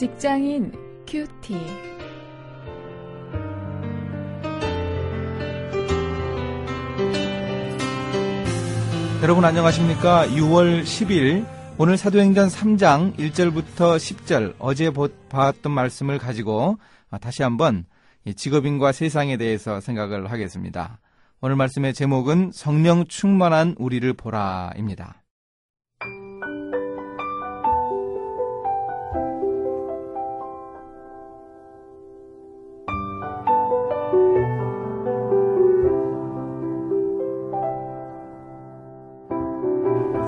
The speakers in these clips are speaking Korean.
직장인 큐티. 여러분 안녕하십니까? 6월 10일 오늘 사도행전 3장 1절부터 10절 어제 봤던 말씀을 가지고 다시 한번 직업인과 세상에 대해서 생각을 하겠습니다. 오늘 말씀의 제목은 성령 충만한 우리를 보라입니다.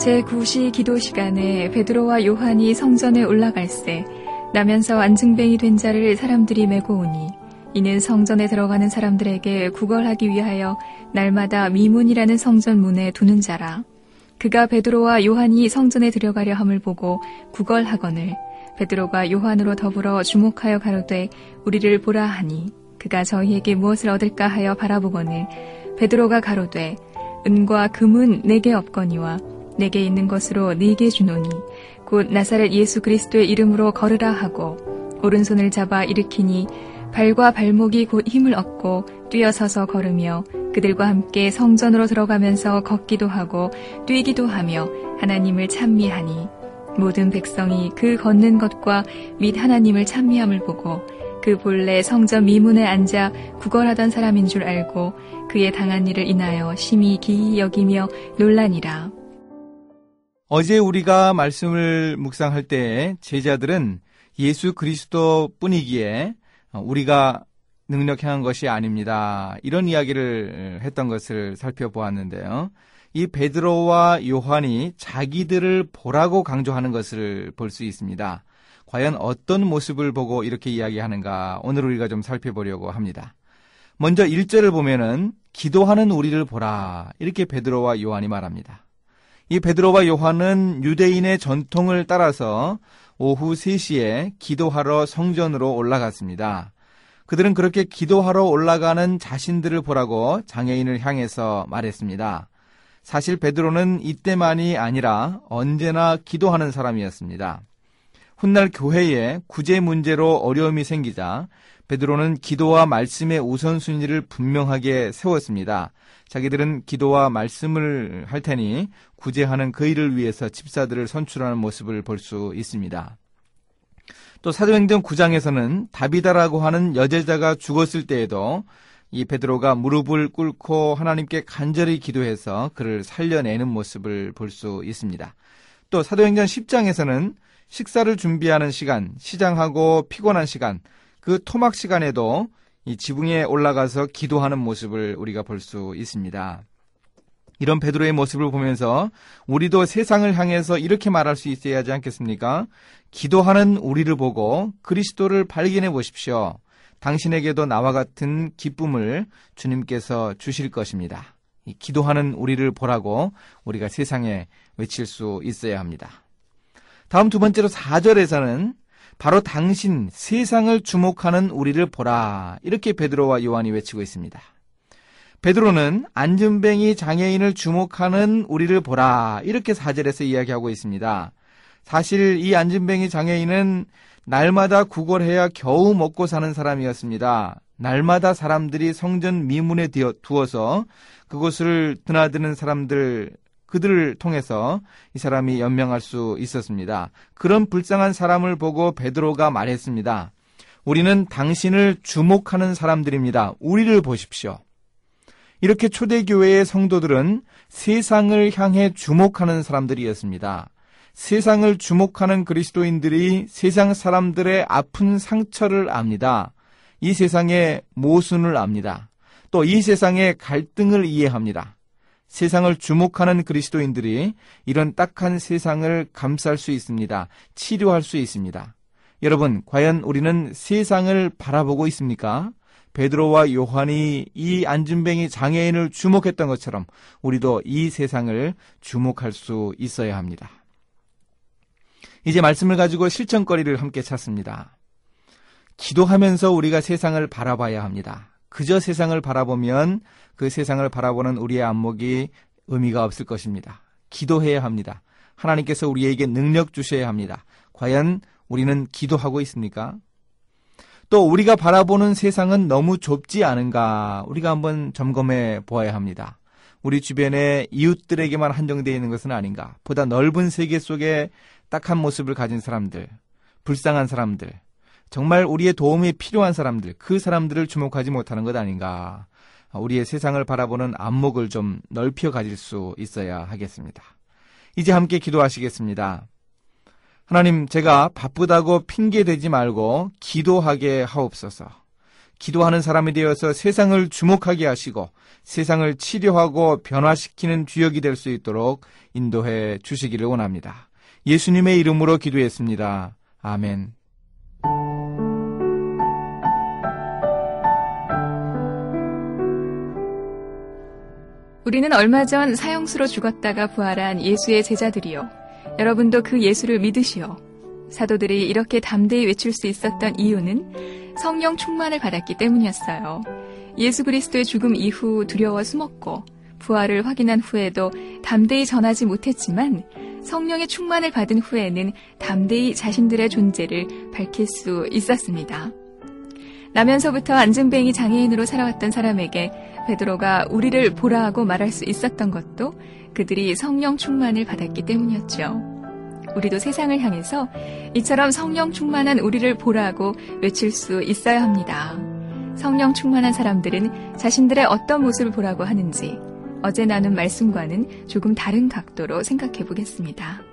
제9시 기도 시간에 베드로와 요한이 성전에 올라갈새 나면서 안증뱅이 된 자를 사람들이 메고 오니 이는 성전에 들어가는 사람들에게 구걸하기 위하여 날마다 미문이라는 성전 문에 두는 자라. 그가 베드로와 요한이 성전에 들어가려 함을 보고 구걸하거늘 베드로가 요한으로 더불어 주목하여 가로되 우리를 보라 하니 그가 저희에게 무엇을 얻을까 하여 바라보거늘 베드로가 가로되 은과 금은 내게 없거니와 내게 있는 것으로 네게 주노니 곧 나사렛 예수 그리스도의 이름으로 걸으라 하고 오른손을 잡아 일으키니 발과 발목이 곧 힘을 얻고 뛰어서서 걸으며 그들과 함께 성전으로 들어가면서 걷기도 하고 뛰기도 하며 하나님을 찬미하니 모든 백성이 그 걷는 것과 및 하나님을 찬미함을 보고 그 본래 성전 미문에 앉아 구걸하던 사람인 줄 알고 그의 당한 일을 인하여 심히 기이 여기며 논란이라. 어제 우리가 말씀을 묵상할 때 제자들은 예수 그리스도 뿐이기에 우리가 능력 향한 것이 아닙니다. 이런 이야기를 했던 것을 살펴보았는데요. 이 베드로와 요한이 자기들을 보라고 강조하는 것을 볼 수 있습니다. 과연 어떤 모습을 보고 이렇게 이야기하는가 오늘 우리가 좀 살펴보려고 합니다. 먼저 1절을 보면은 기도하는 우리를 보라 이렇게 베드로와 요한이 말합니다. 이 베드로와 요한은 유대인의 전통을 따라서 오후 3시에 기도하러 성전으로 올라갔습니다. 그들은 그렇게 기도하러 올라가는 자신들을 보라고 장애인을 향해서 말했습니다. 사실 베드로는 이때만이 아니라 언제나 기도하는 사람이었습니다. 훗날 교회에 구제 문제로 어려움이 생기자 베드로는 기도와 말씀의 우선순위를 분명하게 세웠습니다. 자기들은 기도와 말씀을 할 테니 구제하는 그 일을 위해서 집사들을 선출하는 모습을 볼 수 있습니다. 또 사도행전 9장에서는 다비다라고 하는 여제자가 죽었을 때에도 이 베드로가 무릎을 꿇고 하나님께 간절히 기도해서 그를 살려내는 모습을 볼 수 있습니다. 또 사도행전 10장에서는 식사를 준비하는 시간, 시장하고 피곤한 시간, 그 토막 시간에도 이 지붕에 올라가서 기도하는 모습을 우리가 볼 수 있습니다. 이런 베드로의 모습을 보면서 우리도 세상을 향해서 이렇게 말할 수 있어야 하지 않겠습니까? 기도하는 우리를 보고 그리스도를 발견해 보십시오. 당신에게도 나와 같은 기쁨을 주님께서 주실 것입니다. 기도하는 우리를 보라고 우리가 세상에 외칠 수 있어야 합니다. 다음 두 번째로 4절에서는 바로 당신 세상을 주목하는 우리를 보라. 이렇게 베드로와 요한이 외치고 있습니다. 베드로는 안전뱅이 장애인을 주목하는 우리를 보라. 이렇게 사절에서 이야기하고 있습니다. 사실 이 안전뱅이 장애인은 날마다 구걸해야 겨우 먹고 사는 사람이었습니다. 날마다 사람들이 성전 미문에 두어서 그곳을 드나드는 사람들 그들을 통해서 이 사람이 연명할 수 있었습니다. 그런 불쌍한 사람을 보고 베드로가 말했습니다. 우리는 당신을 주목하는 사람들입니다. 우리를 보십시오. 이렇게 초대교회의 성도들은 세상을 향해 주목하는 사람들이었습니다. 세상을 주목하는 그리스도인들이 세상 사람들의 아픈 상처를 압니다. 이 세상의 모순을 압니다. 또 이 세상의 갈등을 이해합니다. 세상을 주목하는 그리스도인들이 이런 딱한 세상을 감쌀 수 있습니다. 치료할 수 있습니다. 여러분, 과연 우리는 세상을 바라보고 있습니까? 베드로와 요한이 이 안진뱅이 장애인을 주목했던 것처럼 우리도 이 세상을 주목할 수 있어야 합니다. 이제 말씀을 가지고 실천거리를 함께 찾습니다. 기도하면서 우리가 세상을 바라봐야 합니다. 그저 세상을 바라보면 그 세상을 바라보는 우리의 안목이 의미가 없을 것입니다. 기도해야 합니다. 하나님께서 우리에게 능력 주셔야 합니다. 과연 우리는 기도하고 있습니까? 또 우리가 바라보는 세상은 너무 좁지 않은가 우리가 한번 점검해 보아야 합니다. 우리 주변의 이웃들에게만 한정되어 있는 것은 아닌가. 보다 넓은 세계 속에 딱한 모습을 가진 사람들, 불쌍한 사람들, 정말 우리의 도움이 필요한 사람들, 그 사람들을 주목하지 못하는 것 아닌가. 우리의 세상을 바라보는 안목을 좀 넓혀 가질 수 있어야 하겠습니다. 이제 함께 기도하시겠습니다. 하나님, 제가 바쁘다고 핑계대지 말고 기도하게 하옵소서. 기도하는 사람이 되어서 세상을 주목하게 하시고 세상을 치료하고 변화시키는 주역이 될 수 있도록 인도해 주시기를 원합니다. 예수님의 이름으로 기도했습니다. 아멘. 우리는 얼마 전 사형수로 죽었다가 부활한 예수의 제자들이요. 여러분도 그 예수를 믿으시오. 사도들이 이렇게 담대히 외칠 수 있었던 이유는 성령 충만을 받았기 때문이었어요. 예수 그리스도의 죽음 이후 두려워 숨었고 부활을 확인한 후에도 담대히 전하지 못했지만 성령의 충만을 받은 후에는 담대히 자신들의 존재를 밝힐 수 있었습니다. 나면서부터 안증뱅이 장애인으로 살아왔던 사람에게 베드로가 우리를 보라 하고 말할 수 있었던 것도 그들이 성령 충만을 받았기 때문이었죠. 우리도 세상을 향해서 이처럼 성령 충만한 우리를 보라고 외칠 수 있어야 합니다. 성령 충만한 사람들은 자신들의 어떤 모습을 보라고 하는지 어제 나눈 말씀과는 조금 다른 각도로 생각해 보겠습니다.